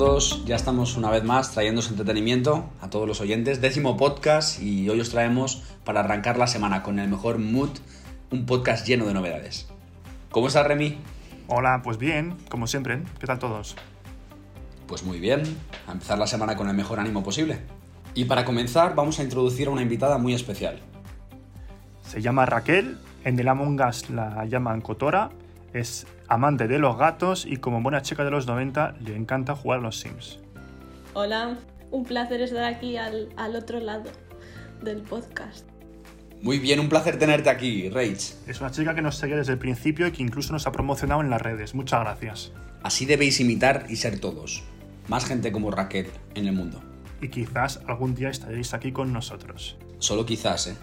todos, ya estamos una vez más trayendo entretenimiento a todos los oyentes. Décimo podcast y hoy os traemos para arrancar la semana con el mejor mood, un podcast lleno de novedades. ¿Cómo estás, Remy? Hola, pues bien, como siempre. ¿Qué tal todos? Pues muy bien, a empezar la semana con el mejor ánimo posible. Y para comenzar vamos a introducir a una invitada muy especial. Se llama Raquel, en el Among Us la llaman Cotora, es amante de los gatos y como buena chica de los 90 le encanta jugar a los Sims. Hola, un placer estar aquí al, al otro lado del podcast. Muy bien, un placer tenerte aquí, Rach. Es una chica que nos seguía desde el principio y que incluso nos ha promocionado en las redes. Muchas gracias. Así debéis imitar y ser todos. Más gente como Raquel en el mundo. Y quizás algún día estaréis aquí con nosotros. Solo quizás, ¿eh?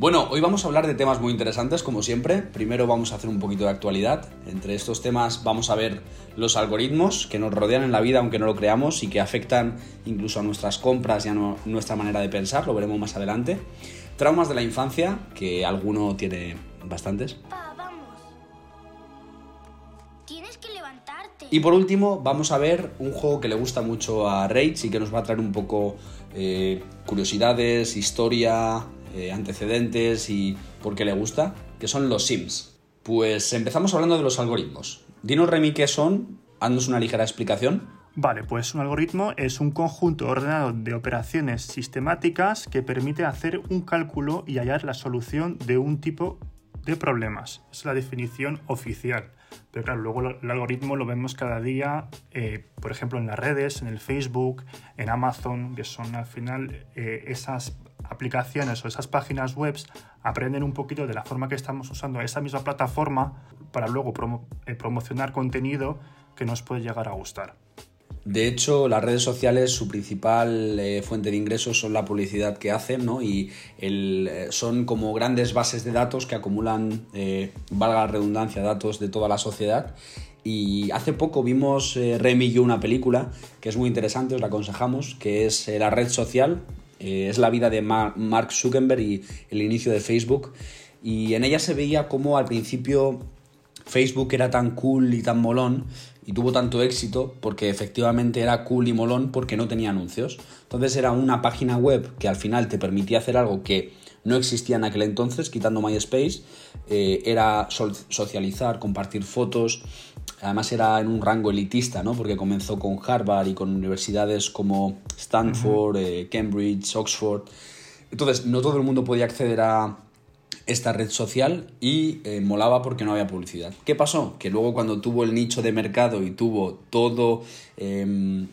Bueno, hoy vamos a hablar de temas muy interesantes, como siempre. Primero vamos a hacer un poquito de actualidad. Entre estos temas vamos a ver los algoritmos que nos rodean en la vida, aunque no lo creamos, y que afectan incluso a nuestras compras y a nuestra manera de pensar. Lo veremos más adelante. Traumas de la infancia, que alguno tiene bastantes. Y por último, vamos a ver un juego que le gusta mucho a Rage y que nos va a traer un poco eh, curiosidades, historia, eh, antecedentes y por qué le gusta, que son los Sims. Pues empezamos hablando de los algoritmos. Dinos, Remy, qué son, haznos una ligera explicación. Vale, pues un algoritmo es un conjunto ordenado de operaciones sistemáticas que permite hacer un cálculo y hallar la solución de un tipo de problemas. es la definición oficial. Pero claro, luego el algoritmo lo vemos cada día, eh, por ejemplo, en las redes, en el Facebook, en Amazon, que son al final eh, esas aplicaciones o esas páginas web aprenden un poquito de la forma que estamos usando esa misma plataforma para luego eh, promocionar contenido que nos puede llegar a gustar. De hecho, las redes sociales, su principal eh, fuente de ingresos son la publicidad que hacen, ¿no? Y eh, son como grandes bases de datos que acumulan, valga la redundancia, datos de toda la sociedad. Y hace poco vimos Remy y yo una película que es muy interesante, os la aconsejamos, que es La red social, eh, es la vida de Mark Zuckerberg y el inicio de Facebook. Y en ella se veía cómo al principio Facebook era tan cool y tan molón y tuvo tanto éxito porque efectivamente era cool y molón porque no tenía anuncios. Entonces era una página web que al final te permitía hacer algo que no existía en aquel entonces, quitando MySpace, eh, era socializar, compartir fotos, además era en un rango elitista, ¿no? Porque comenzó con Harvard y con universidades como Stanford, eh, Cambridge, Oxford. Entonces, no todo el mundo podía acceder a esta red social y eh, molaba porque no había publicidad. ¿Qué pasó? Que luego cuando tuvo el nicho de mercado y tuvo todo em,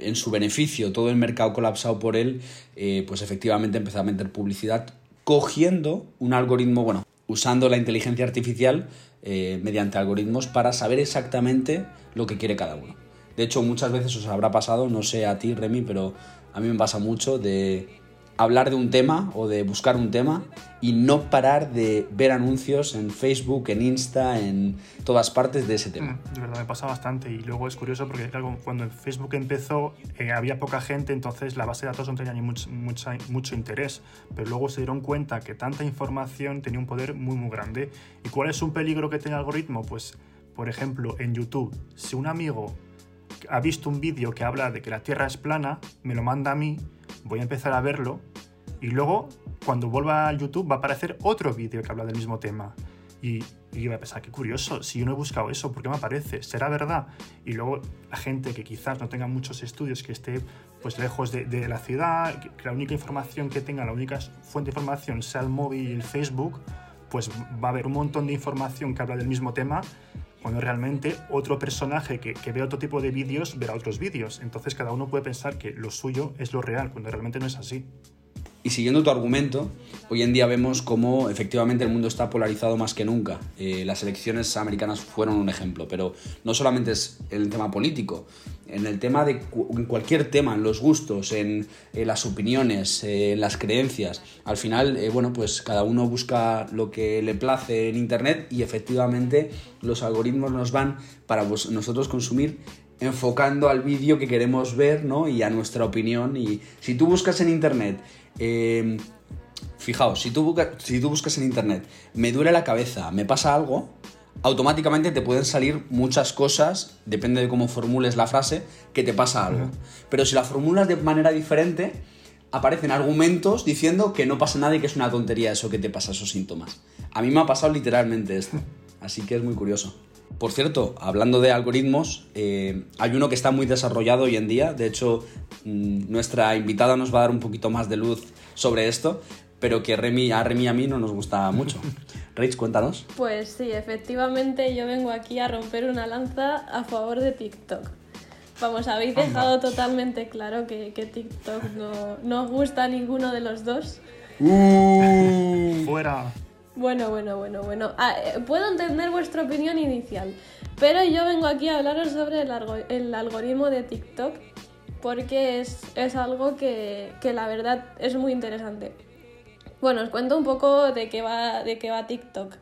en su beneficio, todo el mercado colapsado por él, eh, pues efectivamente empezó a meter publicidad cogiendo un algoritmo, bueno, usando la inteligencia artificial eh, mediante algoritmos para saber exactamente lo que quiere cada uno. De hecho, muchas veces os habrá pasado, no sé a ti, Remy, pero a mí me pasa mucho de hablar de un tema o de buscar un tema y no parar de ver anuncios en Facebook, en Insta, en todas partes de ese tema. Mm, de verdad, me pasa bastante y luego es curioso porque claro, cuando Facebook empezó eh, había poca gente, entonces la base de datos no tenía ni mucho, mucho interés, pero luego se dieron cuenta que tanta información tenía un poder muy muy grande. ¿Y cuál es un peligro que tiene el algoritmo? Pues, por ejemplo, en YouTube, si un amigo ha visto un vídeo que habla de que la Tierra es plana, me lo manda a mí, voy a empezar a verlo y luego cuando vuelva a YouTube va a aparecer otro vídeo que habla del mismo tema. Y, y voy a pensar, qué curioso, si yo no he buscado eso, ¿por qué me aparece? ¿Será verdad? Y luego la gente que quizás no tenga muchos estudios, que esté pues lejos de, de la ciudad, que la única información que tenga, la única fuente de información sea el móvil y el Facebook, pues va a haber un montón de información que habla del mismo tema cuando realmente otro personaje que, que ve otro tipo de vídeos verá otros vídeos. Entonces cada uno puede pensar que lo suyo es lo real, cuando realmente no es así. Y siguiendo tu argumento, hoy en día vemos cómo efectivamente el mundo está polarizado más que nunca. Eh, las elecciones americanas fueron un ejemplo, pero no solamente es el tema político, en el tema de en cualquier tema, en los gustos, en, las opiniones, en las creencias. Al final, eh, bueno, pues cada uno busca lo que le place en Internet y efectivamente los algoritmos nos van para nosotros consumir enfocando al vídeo que queremos ver ¿no? y a nuestra opinión. Y si tú buscas en Internet eh, fijaos, si tú, si tú buscas en internet, me duele la cabeza, me pasa algo, automáticamente te pueden salir muchas cosas, depende de cómo formules la frase, que te pasa algo. Pero si la formulas de manera diferente, aparecen argumentos diciendo que no pasa nada y que es una tontería eso que te pasa, esos síntomas. A mí me ha pasado literalmente esto, así que es muy curioso. Por cierto, hablando de algoritmos, eh, hay uno que está muy desarrollado hoy en día, de hecho mm, nuestra invitada nos va a dar un poquito más de luz sobre esto, pero que Remy, a Remy y a mí no nos gusta mucho. Rach, cuéntanos. Pues sí, efectivamente yo vengo aquí a romper una lanza a favor de TikTok. Vamos, habéis dejado totalmente claro que, que TikTok no, no os gusta a ninguno de los dos. Uh. Fuera. Bueno, bueno, bueno, bueno. Ah, eh, puedo entender vuestra opinión inicial, pero yo vengo aquí a hablaros sobre el, el algoritmo de TikTok porque es, es algo que, que la verdad es muy interesante. Bueno, os cuento un poco de qué va, de qué va TikTok.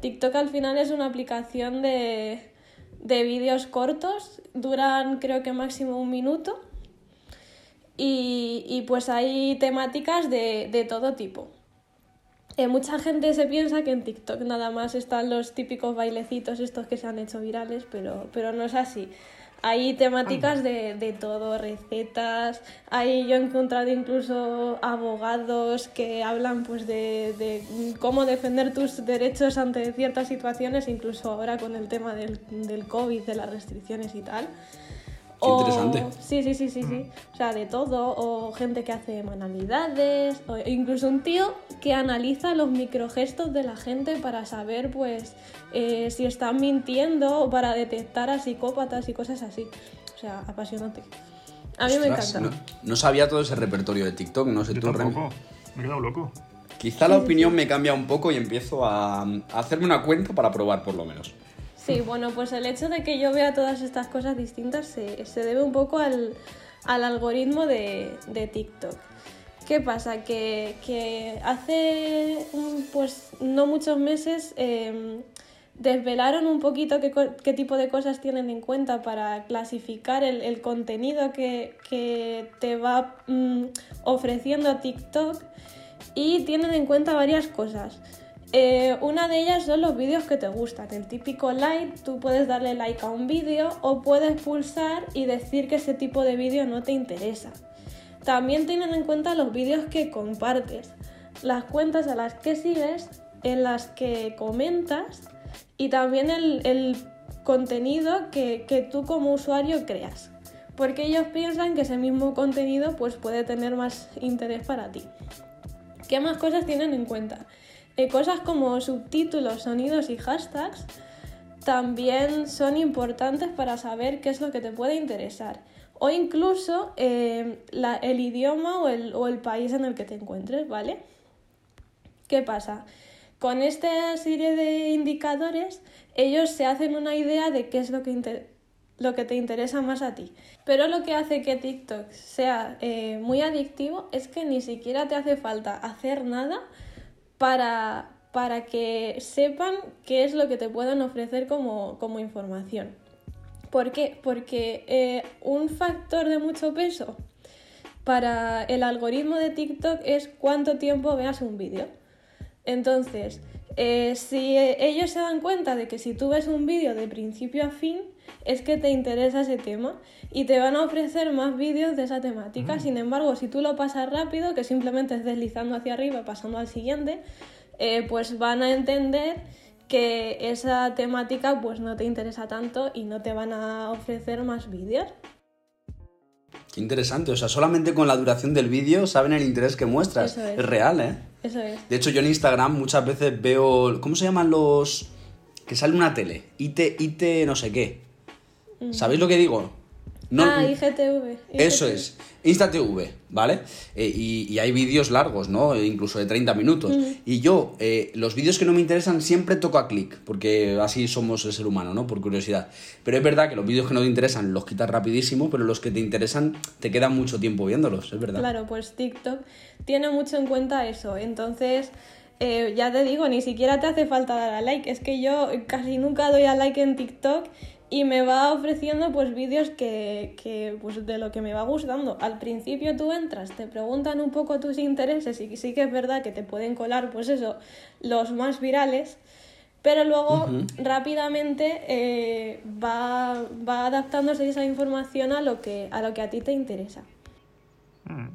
TikTok al final es una aplicación de, de vídeos cortos, duran creo que máximo un minuto y, y pues hay temáticas de, de todo tipo. Eh, mucha gente se piensa que en TikTok nada más están los típicos bailecitos estos que se han hecho virales, pero, pero no es así. Hay temáticas de, de todo, recetas, hay, yo he encontrado incluso abogados que hablan pues de, de cómo defender tus derechos ante ciertas situaciones, incluso ahora con el tema del, del COVID, de las restricciones y tal. Qué interesante. Sí, sí, sí, sí, sí. O sea, de todo. O gente que hace manualidades. O incluso un tío que analiza los microgestos de la gente para saber, pues, eh, si están mintiendo o para detectar a psicópatas y cosas así. O sea, apasionante. A mí me encanta. No, no sabía todo ese repertorio de TikTok, no sé Yo tú, tampoco. Me he quedado loco. Quizá la opinión me cambia un poco y empiezo a, a hacerme una cuenta para probar por lo menos. Sí, bueno, pues el hecho de que yo vea todas estas cosas distintas se, se debe un poco al, al algoritmo de, de TikTok. ¿Qué pasa? Que, que hace pues no muchos meses eh, desvelaron un poquito qué, qué tipo de cosas tienen en cuenta para clasificar el, el contenido que, que te va mm, ofreciendo TikTok y tienen en cuenta varias cosas. Eh, una de ellas son los vídeos que te gustan. El típico like, tú puedes darle like a un vídeo o puedes pulsar y decir que ese tipo de vídeo no te interesa. También tienen en cuenta los vídeos que compartes, las cuentas a las que sigues, en las que comentas y también el, contenido que, que tú como usuario creas. Porque ellos piensan que ese mismo contenido pues, puede tener más interés para ti. ¿Qué más cosas tienen en cuenta? Cosas como subtítulos, sonidos y hashtags también son importantes para saber qué es lo que te puede interesar. O incluso eh, el idioma o el, país en el que te encuentres, ¿vale? ¿Qué pasa? Con esta serie de indicadores, ellos se hacen una idea de qué es lo que, lo que te interesa más a ti. Pero lo que hace que TikTok sea eh, muy adictivo es que ni siquiera te hace falta hacer nada para, para que sepan qué es lo que te pueden ofrecer como, como información. ¿Por qué? Porque eh, un factor de mucho peso para el algoritmo de TikTok es cuánto tiempo veas un vídeo. Entonces, eh, si ellos se dan cuenta de que si tú ves un vídeo de principio a fin, es que te interesa ese tema y te van a ofrecer más vídeos de esa temática. Sin embargo, si tú lo pasas rápido, que simplemente es deslizando hacia arriba, pasando al siguiente, eh, pues van a entender que esa temática pues no te interesa tanto y no te van a ofrecer más vídeos. Qué interesante, o sea, solamente con la duración del vídeo saben el interés que muestras. Eso es. es real, ¿eh? Eso es. De hecho, yo en Instagram muchas veces veo. ¿Cómo se llaman los.? Que sale una tele. IT, IT no sé qué. ¿Sabéis lo que digo? No- ah, IGTV. Eso es. InstaTV, ¿vale? Eh, y, y hay vídeos largos, ¿no? E Incluso de 30 minutos. Y yo, eh, los vídeos que no me interesan siempre toco a clic, porque así somos el ser humano, ¿no? Por curiosidad. Pero es verdad que los vídeos que no te interesan los quitas rapidísimo, pero los que te interesan te quedan mucho tiempo viéndolos, es verdad. Claro, pues TikTok tiene mucho en cuenta eso. Entonces, eh, ya te digo, ni siquiera te hace falta dar a like. Es que yo casi nunca doy a like en TikTok y me va ofreciendo pues vídeos que, que, pues de lo que me va gustando. Al principio tú entras, te preguntan un poco tus intereses y sí que es verdad que te pueden colar pues eso, los más virales. pero luego rápidamente eh, va, va adaptándose esa información a lo que a lo que a ti te interesa.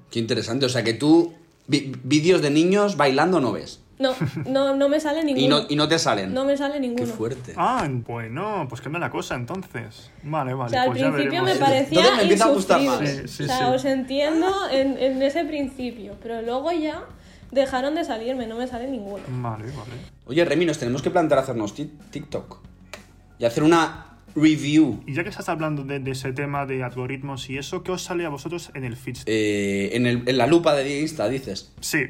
Qué interesante. O sea que tú vídeos de niños bailando no ves. No, no, no me sale ninguno. Y no, y no te salen. No me sale Qué ninguno. fuerte. Ah, bueno, pues cambia la cosa entonces. Vale, vale. O sea, al pues ya principio me parecía Entonces me empieza a gustar más. Sí, sí, o sea, sí. os entiendo en, en ese principio, pero luego ya dejaron de salirme, no me sale ninguno. Vale, vale. Oye, Remy, nos tenemos que plantear hacernos ti- TikTok. Y hacer una review. Y ya que estás hablando de, de ese tema de algoritmos y eso, ¿qué os sale a vosotros en el feed? Eh, en, el- en la lupa de Insta, dices. Sí.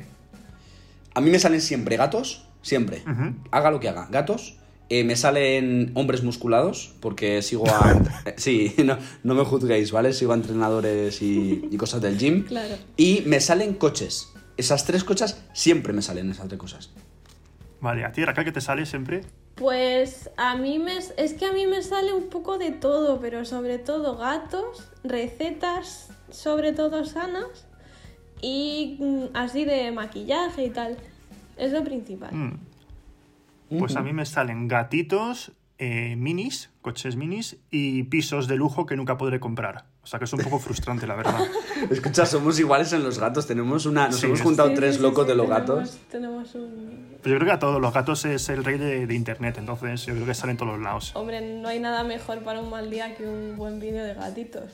A mí me salen siempre gatos, siempre. Haga lo que haga. Gatos. Eh, me salen hombres musculados, porque sigo a... eh, sí, no, no me juzguéis, ¿vale? Sigo a entrenadores y, y cosas del gym. Claro. Y me salen coches. Esas tres cosas siempre me salen esas tres cosas. Vale, a ti, Raquel, que te sale siempre. Pues a mí me es que a mí me sale un poco de todo, pero sobre todo gatos, recetas, sobre todo sanas y mm, así de maquillaje y tal. Es lo principal. Mm. Pues a mí me salen gatitos, eh, minis, coches minis y pisos de lujo que nunca podré comprar. O sea que es un poco frustrante, la verdad. Escucha, somos iguales en los gatos. Tenemos una... Nos Sí, hemos juntado Sí, tres sí, locos sí, de los tenemos- gatos. Tenemos un... Pero yo creo que a todos los gatos es el rey de, de internet, entonces yo creo que salen en todos los lados. Hombre, no hay nada mejor para un mal día que un buen vídeo de gatitos.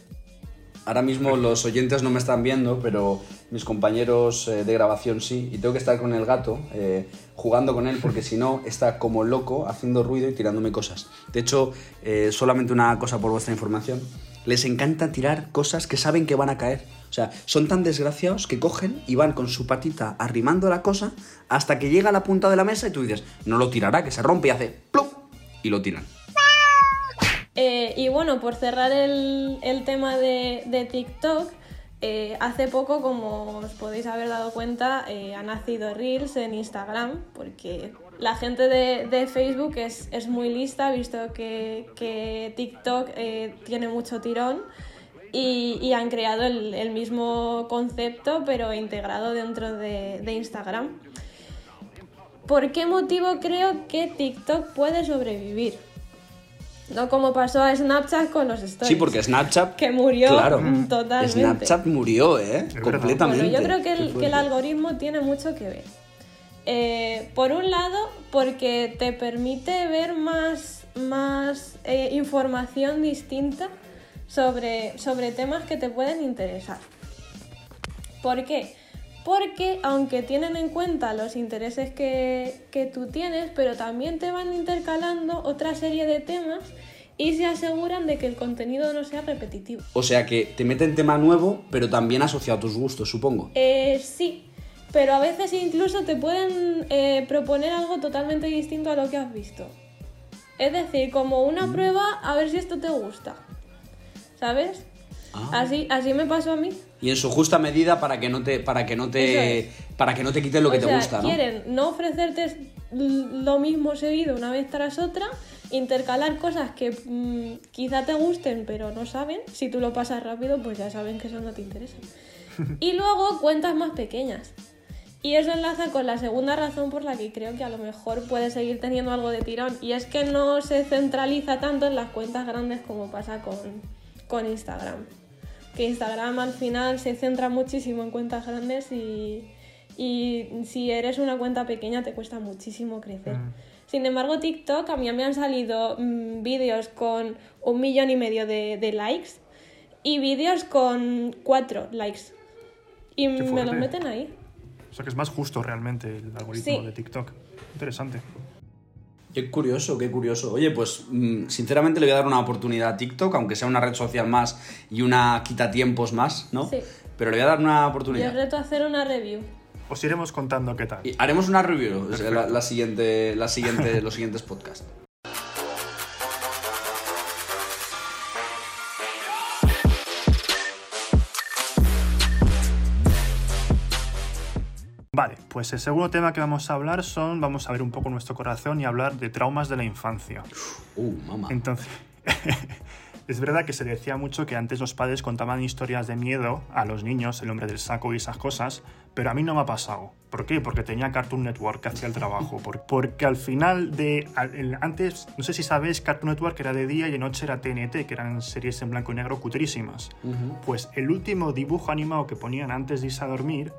Ahora mismo los oyentes no me están viendo, pero mis compañeros eh, de grabación sí. Y tengo que estar con el gato, eh, jugando con él, porque si no, está como loco, haciendo ruido y tirándome cosas. De hecho, eh, solamente una cosa por vuestra información. Les encanta tirar cosas que saben que van a caer. O sea, son tan desgraciados que cogen y van con su patita arrimando la cosa hasta que llega a la punta de la mesa y tú dices, no lo tirará, que se rompe y hace ¡plum! y lo tiran. Eh, y bueno, por cerrar el, tema de, TikTok, eh, hace poco, como os podéis haber dado cuenta, eh, ha nacido Reels en Instagram, porque la gente de, Facebook es, muy lista, visto que, TikTok tiene mucho tirón y, han creado el, mismo concepto, pero integrado dentro de, de Instagram. ¿Por qué motivo creo que TikTok puede sobrevivir? No como pasó a Snapchat con los stories. Sí, porque Snapchat... Que murió Claro, mm, totalmente. Snapchat murió, ¿eh? Completamente. Bueno, yo creo que el, que el fuerte. algoritmo tiene mucho que ver. Eh, por un lado, porque te permite ver más, más eh, información distinta sobre, sobre temas que te pueden interesar. ¿Por qué? Porque aunque tienen en cuenta los intereses que, que tú tienes, pero también te van intercalando otra serie de temas y se aseguran de que el contenido no sea repetitivo. O sea que te meten tema nuevo, pero también asociado a tus gustos, supongo. Eh, sí, pero a veces incluso te pueden eh, proponer algo totalmente distinto a lo que has visto. Es decir, como una prueba a ver si esto te gusta. ¿Sabes? Ah. Así, así me pasó a mí. Y en su justa medida para que no te, para que no te, para que no te quiten lo que te gusta, ¿no? quieren no ofrecerte lo mismo seguido una vez tras otra, intercalar cosas que mm, quizá te gusten pero no saben. Si tú lo pasas rápido, pues ya saben que eso no te interesa. Y luego cuentas más pequeñas. Y eso enlaza con la segunda razón por la que creo que a lo mejor puede seguir teniendo algo de tirón. Y es que no se centraliza tanto en las cuentas grandes como pasa con, con Instagram. Que Instagram al final se centra muchísimo en cuentas grandes y, y si eres una cuenta pequeña te cuesta muchísimo crecer. Sin embargo, TikTok a mí me han salido mm, vídeos con un millón y medio de, de likes y vídeos con cuatro likes. Y me los meten ahí. O sea que es más justo realmente el algoritmo Sí. de TikTok. Interesante. Qué curioso, qué curioso. Oye, pues mm, sinceramente le voy a dar una oportunidad a TikTok, aunque sea una red social más y una quitatiempos más, ¿no? Sí. Pero le voy a dar una Y os oportunidad. reto a hacer una review. Os iremos contando qué tal. Y haremos una review, la siguiente, la siguiente, los siguientes podcasts. Pues el segundo tema que vamos a hablar son, vamos a ver un poco nuestro corazón y hablar de traumas de la infancia. Uh, mamá. Entonces, Es verdad que se decía mucho que antes los padres contaban historias de miedo a los niños, el hombre del saco y esas cosas, pero a mí no me ha pasado. ¿Por qué? Porque tenía Cartoon Network que hacía el trabajo. Porque al final de... Antes, no sé si sabéis, Cartoon Network era de día y de noche era TNT, que eran series en blanco y negro cutrísimas. Pues el último dibujo animado que ponían antes de irse a dormir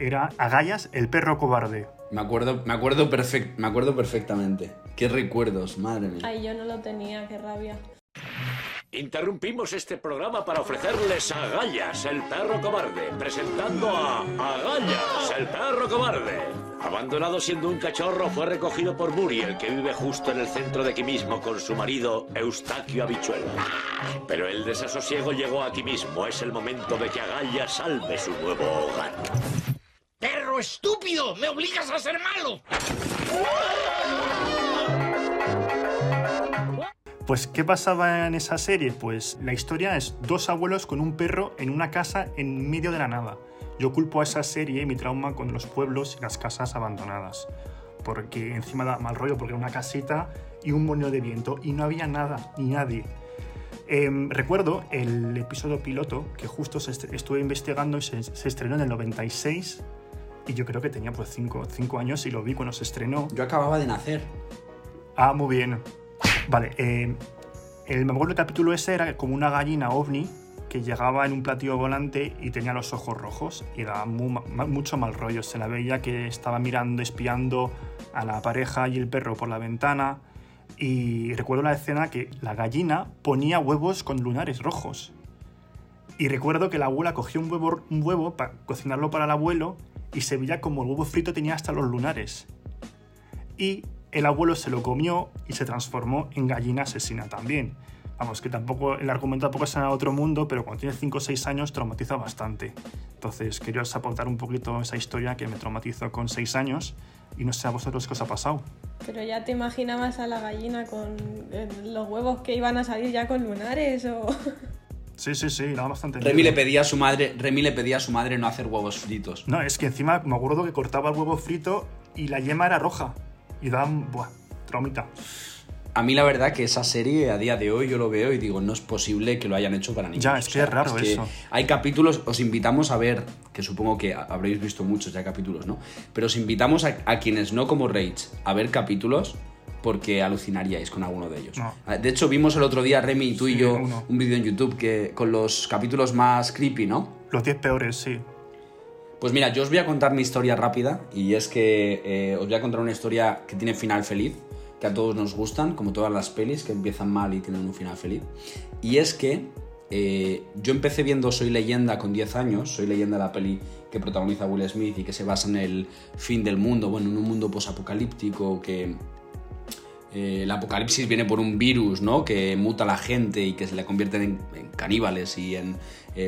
era Agallas, el perro cobarde. Me acuerdo, me acuerdo, perfect, me acuerdo perfectamente. Qué recuerdos, madre mía. Ay, yo no lo tenía, qué rabia. Interrumpimos este programa para ofrecerles a Agallas, el perro cobarde, presentando a Agallas, el perro cobarde. Abandonado siendo un cachorro, fue recogido por Muriel, que vive justo en el centro de aquí mismo con su marido Eustaquio Habichuelo. Pero el desasosiego llegó aquí mismo. Es el momento de que Agallas salve su nuevo hogar. ¡Perro estúpido! ¡Me obligas a ser malo! Pues, ¿qué pasaba en esa serie? Pues la historia es dos abuelos con un perro en una casa en medio de la nada. Yo culpo a esa serie mi trauma con los pueblos y las casas abandonadas. Porque encima da mal rollo, porque era una casita y un molino de viento y no había nada ni nadie. Em, recuerdo el episodio piloto que justo estuve investigando y se, estrenó en el 96 y yo creo que tenía pues 5 años y lo vi cuando se estrenó. Yo acababa de nacer. Ah, muy bien. Vale, eh, el, me acuerdo el capítulo ese era como una gallina ovni que llegaba en un platillo volante y tenía los ojos rojos y daba mucho mal rollo. Se la veía que estaba mirando, espiando a la pareja y el perro por la ventana. Y recuerdo la escena que la gallina ponía huevos con lunares rojos. Y recuerdo que la abuela cogió un huevo, un huevo para cocinarlo para el abuelo y se veía como el huevo frito tenía hasta los lunares. Y el abuelo se lo comió y se transformó en gallina asesina también. Vamos, que tampoco, el argumento tampoco es en otro mundo, pero cuando tienes 5 o 6 años traumatiza bastante. Entonces, quería aportar un poquito esa historia que me traumatizó con 6 años y no sé a vosotros qué os ha pasado. Pero ya te imaginabas a la gallina con eh, los huevos que iban a salir ya con lunares o... Sí, sí, sí, daba bastante Remy le pedía a su madre, Remy le pedía a su madre no hacer huevos fritos. No, es que encima me acuerdo que cortaba el huevo frito y la yema era roja y dan, buah, traumita. A mí la verdad que esa serie a día de hoy yo lo veo y digo, no es posible que lo hayan hecho para niños. Ya, es que es raro eso. Hay capítulos, os invitamos a ver, que supongo que habréis visto muchos ya capítulos, ¿no? Pero os invitamos a, quienes no como Rage a ver capítulos porque alucinaríais con alguno de ellos. Ah, de hecho, vimos el otro día, Remy, tú y yo, un vídeo en YouTube que, con los capítulos más creepy, ¿no? Los 10 peores, sí. Pues mira, yo os voy a contar mi historia rápida y es que eh, os voy a contar una historia que tiene final feliz, que a todos nos gustan, como todas las pelis que empiezan mal y tienen un final feliz. Y es que eh, yo empecé viendo Soy leyenda con 10 años, Soy leyenda la peli que protagoniza Will Smith y que se basa en el fin del mundo, bueno, en un mundo posapocalíptico que eh, el apocalipsis viene por un virus, ¿no? Que muta a la gente y que se le convierten en, caníbales y en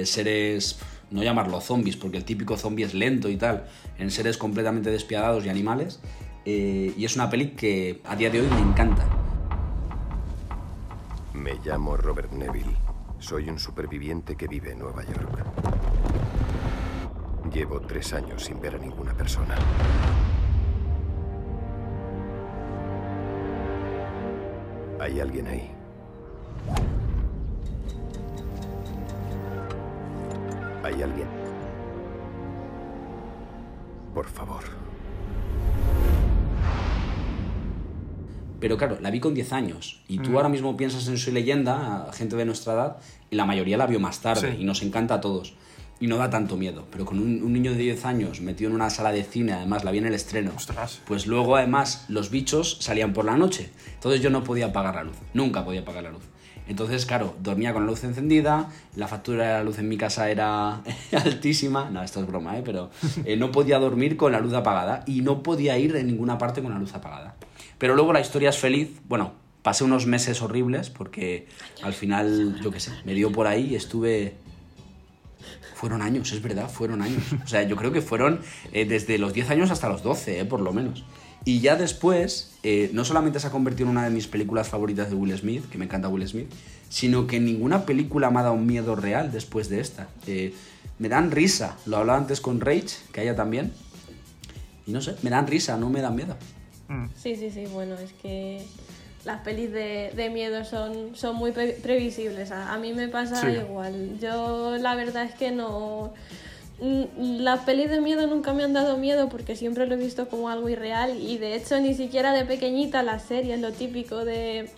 seres no llamarlo zombies, porque el típico zombie es lento y tal, en seres completamente despiadados y animales. Eh, y es una peli que a día de hoy me encanta. Me llamo Robert Neville. Soy un superviviente que vive en Nueva York. Llevo tres años sin ver a ninguna persona. ¿Hay alguien ahí? ¿Hay alguien? Por favor. Pero claro, la vi con 10 años. Y tú mm. ahora mismo piensas en Soy Leyenda, a gente de nuestra edad, y la mayoría la vio más tarde. Y nos encanta a todos. Y no da tanto miedo. Pero con un, niño de 10 años metido en una sala de cine, además la vi en el estreno. Pues luego, además, los bichos salían por la noche. Entonces yo no podía apagar la luz. Nunca podía apagar la luz. Entonces, claro, dormía con la luz encendida, la factura de la luz en mi casa era altísima, no, esto es broma, ¿eh? pero eh, no podía dormir con la luz apagada y no podía ir en ninguna parte con la luz apagada. Pero luego la historia es feliz, bueno, pasé unos meses horribles porque al final, yo qué sé, me dio por ahí y estuve... Fueron años, es verdad, fueron años. O sea, yo creo que fueron eh, desde los 10 años hasta los 12, eh, por lo menos. Y ya después, eh, no solamente se ha convertido en una de mis películas favoritas de Will Smith, que me encanta Will Smith, sino que ninguna película me ha dado un miedo real después de esta. Eh, me dan risa, lo hablaba antes con Rage, que haya también. Y no sé, me dan risa, no me dan miedo. Mm. Sí, sí, sí, bueno, es que las pelis de, de miedo son, son muy pre- previsibles. A, a mí me pasa Sí. igual. Yo la verdad es que no... mm, Las pelis de miedo nunca me han dado miedo porque siempre lo he visto como algo irreal y de hecho ni siquiera de pequeñita las series, lo típico de...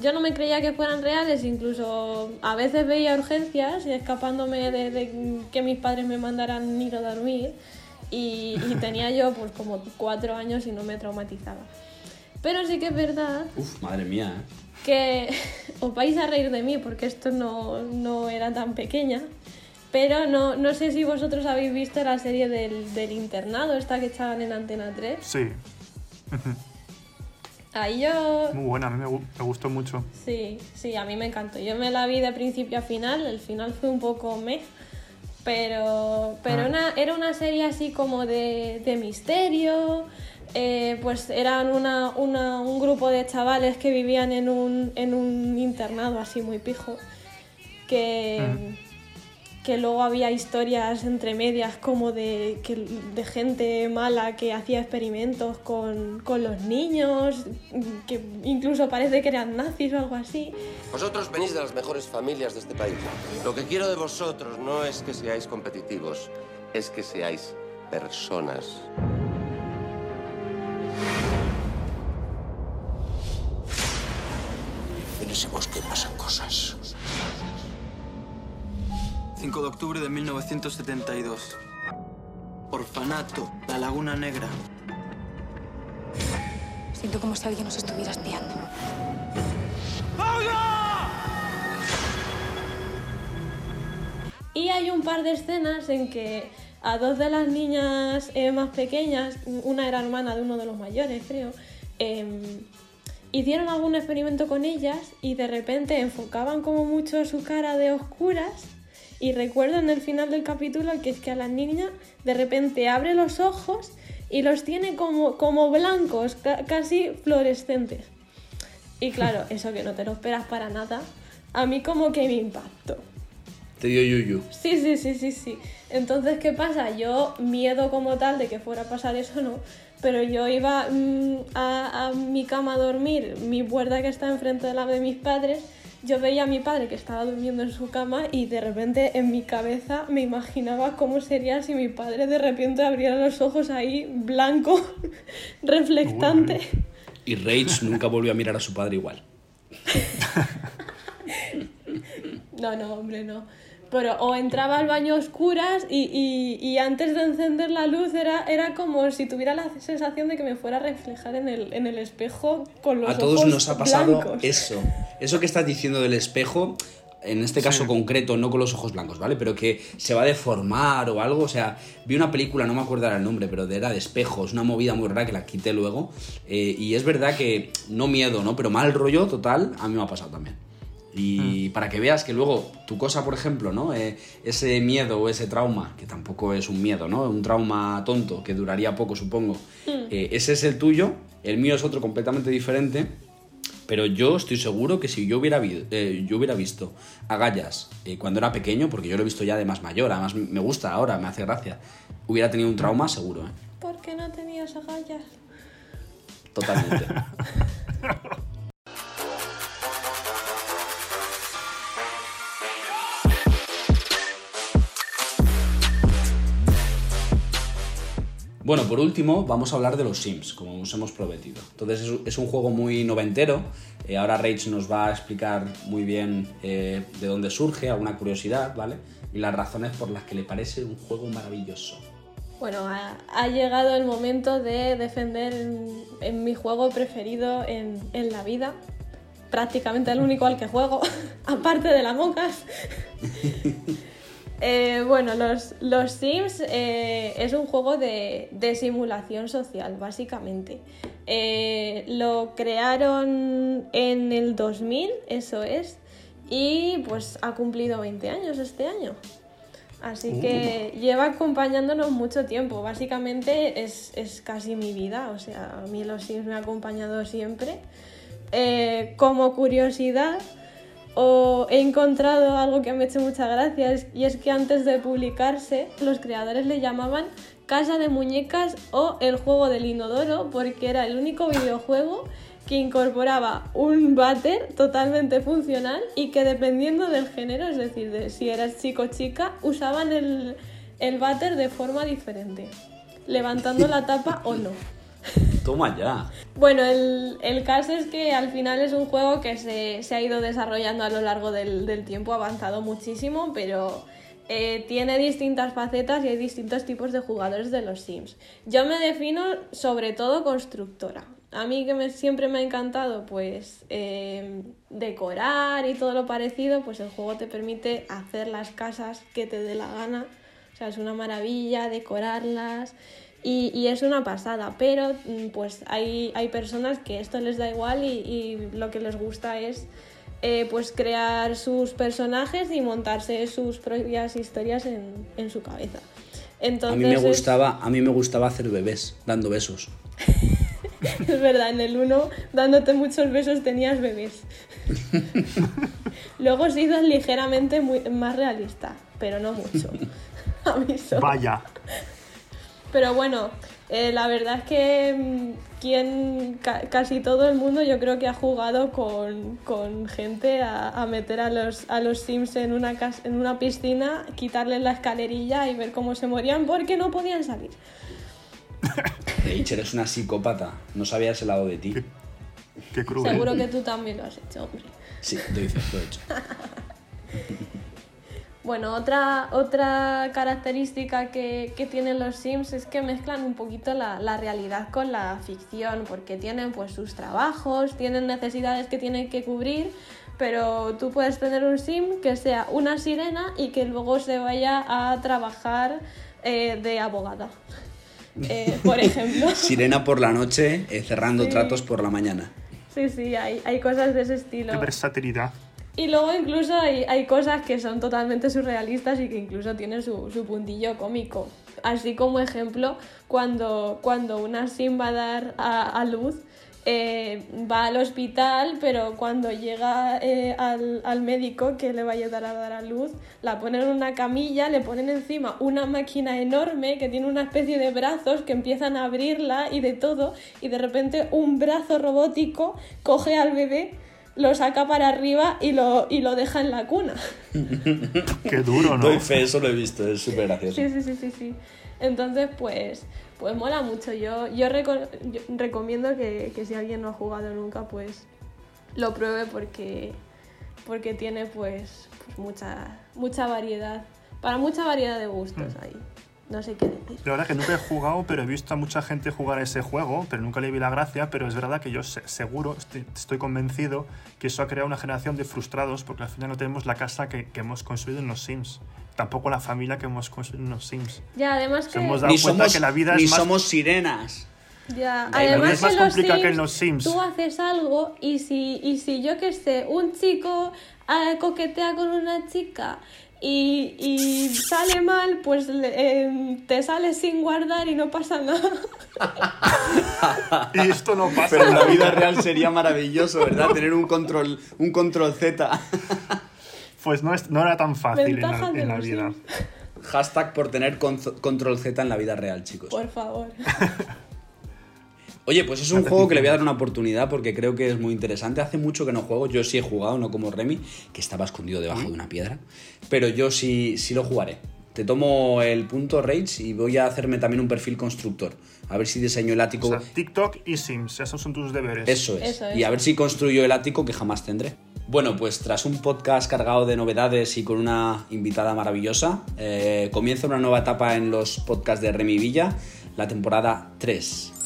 Yo no me creía que fueran reales, incluso a veces veía urgencias y escapándome de, de que mis padres me mandaran ir a dormir y, y tenía yo pues como cuatro años y no me traumatizaba. Pero sí que es verdad Uf, madre mía, ¿eh? que os vais a reír de mí porque esto no, no era tan pequeña. Pero no, no sé si vosotros habéis visto la serie del, del internado, esta que echaban en Antena 3. Sí, Ahí yo... muy buena, a mí me, gu- me gustó mucho. Sí, sí, a mí me encantó. Yo me la vi de principio a final, el final fue un poco meh, pero, pero Ah. una- era una serie así como de, de misterio, eh, pues eran una, una- un grupo de chavales que vivían en un, en un internado así muy pijo, que, que luego había historias entre medias como de, que- de gente mala que hacía experimentos con, con los niños, que incluso parece que eran nazis o algo así. Vosotros venís de las mejores familias de este país. Lo que quiero de vosotros no es que seáis competitivos, es que seáis personas. En ese bosque pasan cosas. 5 de octubre de 1972. Orfanato, La Laguna Negra. Siento como si alguien nos estuviera espiando. Y hay un par de escenas en que a dos de las niñas eh, más pequeñas, una era hermana de uno de los mayores, creo, em, hicieron algún experimento con ellas y de repente enfocaban como mucho su cara de oscuras. Y recuerdo en el final del capítulo que es que a la niña de repente abre los ojos y los tiene como, como blancos, ca- casi fluorescentes. Y claro, eso que no te lo esperas para nada, a mí como que me impactó. Te dio yuyu. Sí, sí, sí, sí, sí. Entonces, ¿qué pasa? Yo, miedo como tal de que fuera a pasar eso, no. Pero yo iba mm, a, a mi cama a dormir, mi puerta que está enfrente de la de mis padres, yo veía a mi padre que estaba durmiendo en su cama y de repente en mi cabeza me imaginaba cómo sería si mi padre de repente abriera los ojos ahí, blanco, reflectante. Y Rage nunca volvió a mirar a su padre igual. No, no, hombre, no. Pero o entraba al baño a oscuras y, y- y antes de encender la luz era, era como si tuviera la sensación de que me fuera a reflejar en el, en el espejo con los A todos ojos nos ha pasado blancos. eso. Eso que estás diciendo del espejo, en este caso Sí. concreto, no con los ojos blancos, ¿vale? Pero que se va a deformar o algo. O sea, vi una película, no me acuerdo el nombre, pero era de espejos, una movida muy rara que la quité luego. eh, y es verdad que, no miedo, ¿no? Pero mal rollo total, a mí me ha pasado también. Y para que veas que luego tu cosa, por ejemplo, ¿no? Eh, ese miedo o ese trauma, que tampoco es un miedo, ¿no? Un trauma tonto, que duraría poco, supongo. eh, ese es el tuyo, el mío es otro completamente diferente. Pero yo estoy seguro que si yo hubiera, vi- eh, yo hubiera visto agallas eh, cuando era pequeño, porque yo lo he visto ya de más mayor, además me gusta ahora, me hace gracia, hubiera tenido un trauma seguro, ¿eh? ¿Por qué no tenías agallas? Totalmente. Bueno, por último, vamos a hablar de los Sims, como nos hemos prometido. Entonces, es, un juego muy noventero. eh, ahora Rage nos va a explicar muy bien eh, de dónde surge, alguna curiosidad, ¿vale? Y las razones por las que le parece un juego maravilloso. Bueno, ha, ha llegado el momento de defender en, en mi juego preferido en, en la vida. Prácticamente el único al que juego, aparte de la Mocas. Eh, bueno, los, los Sims eh, es un juego de, de simulación social, básicamente. Eh, lo crearon en el 2000, eso es, y pues ha cumplido 20 años este año. Así que lleva acompañándonos mucho tiempo. Básicamente es, es casi mi vida. O sea, a mí los Sims me ha acompañado siempre. Como curiosidad, o he encontrado algo que me ha hecho mucha gracia es- y es que antes de publicarse los creadores le llamaban Casa de Muñecas o el juego del inodoro porque era el único videojuego que incorporaba un váter totalmente funcional y que dependiendo del género, es decir, de si eras chico o chica, usaban el, el váter de forma diferente, levantando la tapa o no. Toma ya. Bueno, el, el caso es que al final es un juego que se, se ha ido desarrollando a lo largo del, del tiempo, ha avanzado muchísimo, pero eh, tiene distintas facetas y hay distintos tipos de jugadores de los Sims. Yo me defino sobre todo constructora. A mí que me, siempre me ha encantado pues eh, decorar y todo lo parecido, pues el juego te permite hacer las casas que te dé la gana. O sea, es una maravilla decorarlas. Y, y, es una pasada, pero mm, pues hay, hay personas que esto les da igual y, y lo que les gusta es eh, pues crear sus personajes y montarse sus propias historias en, en su cabeza. Entonces, a, mí me gustaba, a mí me gustaba hacer bebés, dando besos. es verdad, en el 1, dándote muchos besos, tenías bebés. Luego se hizo ligeramente muy, más realista, pero no mucho. Aviso. Vaya. Pero bueno, eh, la verdad es que mm, quien, ca casi todo el mundo yo creo que ha jugado con, con gente a, a, meter a los, a los Sims en una, en una piscina, quitarles la escalerilla y ver cómo se morían porque no podían salir. Rachel eres una psicópata, no sabía ese lado de ti. Qué, qué cruel. Seguro que tú también lo has hecho, hombre. Sí, lo hice, lo he hecho. Bueno, otra, otra característica que, que, tienen los Sims es que mezclan un poquito la, la, realidad con la ficción, porque tienen pues sus trabajos, tienen necesidades que tienen que cubrir, pero tú puedes tener un Sim que sea una sirena y que luego se vaya a trabajar eh, de abogada. Eh, por ejemplo. Sirena por la noche, eh, cerrando sí. tratos por la mañana. Sí, sí, hay, hay cosas de ese estilo. Qué versatilidad. Y luego incluso hay, hay, cosas que son totalmente surrealistas y que incluso tienen su, su, puntillo cómico. Así como ejemplo, cuando, cuando una sim va a dar a, a luz, eh, va al hospital, pero cuando llega eh, al, al, médico que le va a ayudar a dar a luz, la ponen en una camilla, le ponen encima una máquina enorme que tiene una especie de brazos que empiezan a abrirla y de todo, y de repente un brazo robótico coge al bebé lo saca para arriba y lo, y lo deja en la cuna. Qué duro, ¿no? Doy fe, eso lo he visto, es súper gracioso. Sí, sí, sí, sí, sí. Entonces, pues, pues mola mucho. Yo, yo, reco yo recomiendo que, que, si alguien no ha jugado nunca, pues lo pruebe porque, porque tiene pues, pues mucha, mucha variedad, para mucha variedad de gustos mm. ahí. No sé qué decir. La verdad que nunca he jugado, pero he visto a mucha gente jugar ese juego, pero nunca le vi la gracia, pero es verdad que yo seguro, estoy, estoy convencido que eso ha creado una generación de frustrados porque al final no tenemos la casa que, que hemos construido en los Sims. Tampoco la familia que hemos construido en los Sims. Ya, además que... Hemos dado ni cuenta somos, que la vida ni es más... somos sirenas. Ya, además es más que, los complicado Sims, que en los Sims. Tú haces algo y si, y si yo que sé, un chico eh, coquetea con una chica y, y, sale mal, pues eh, te sale sin guardar y no pasa nada. y esto no pasa. Pero en la vida real sería maravilloso, ¿verdad? Tener un control, un control Z. pues no, es, no era tan fácil en la, en la vida. Hashtag por tener control Z en la vida real, chicos. Por favor. Oye, pues es un juego que le voy a dar una oportunidad porque creo que es muy interesante. Hace mucho que no juego, yo sí he jugado, no como Remy, que estaba escondido debajo de una piedra. Pero yo sí, sí lo jugaré. Te tomo el punto Rage y voy a hacerme también un perfil constructor. A ver si diseño el ático. O sea, TikTok y Sims, esos son tus deberes. Eso es. Eso. Y a ver si construyo el ático que jamás tendré. Bueno, pues tras un podcast cargado de novedades y con una invitada maravillosa, eh, comienza una nueva etapa en los podcasts de Remy Villa, la temporada 3.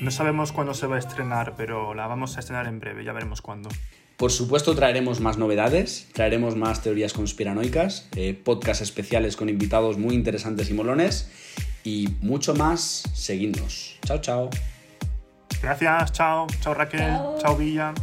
No sabemos cuándo se va a estrenar, pero la vamos a estrenar en breve, ya veremos cuándo. Por supuesto traeremos más novedades, traeremos más teorías conspiranoicas, eh, podcasts especiales con invitados muy interesantes y molones y mucho más. Seguidnos. Chao, chao. Gracias, chao. Chao Raquel, chao, chao Villa.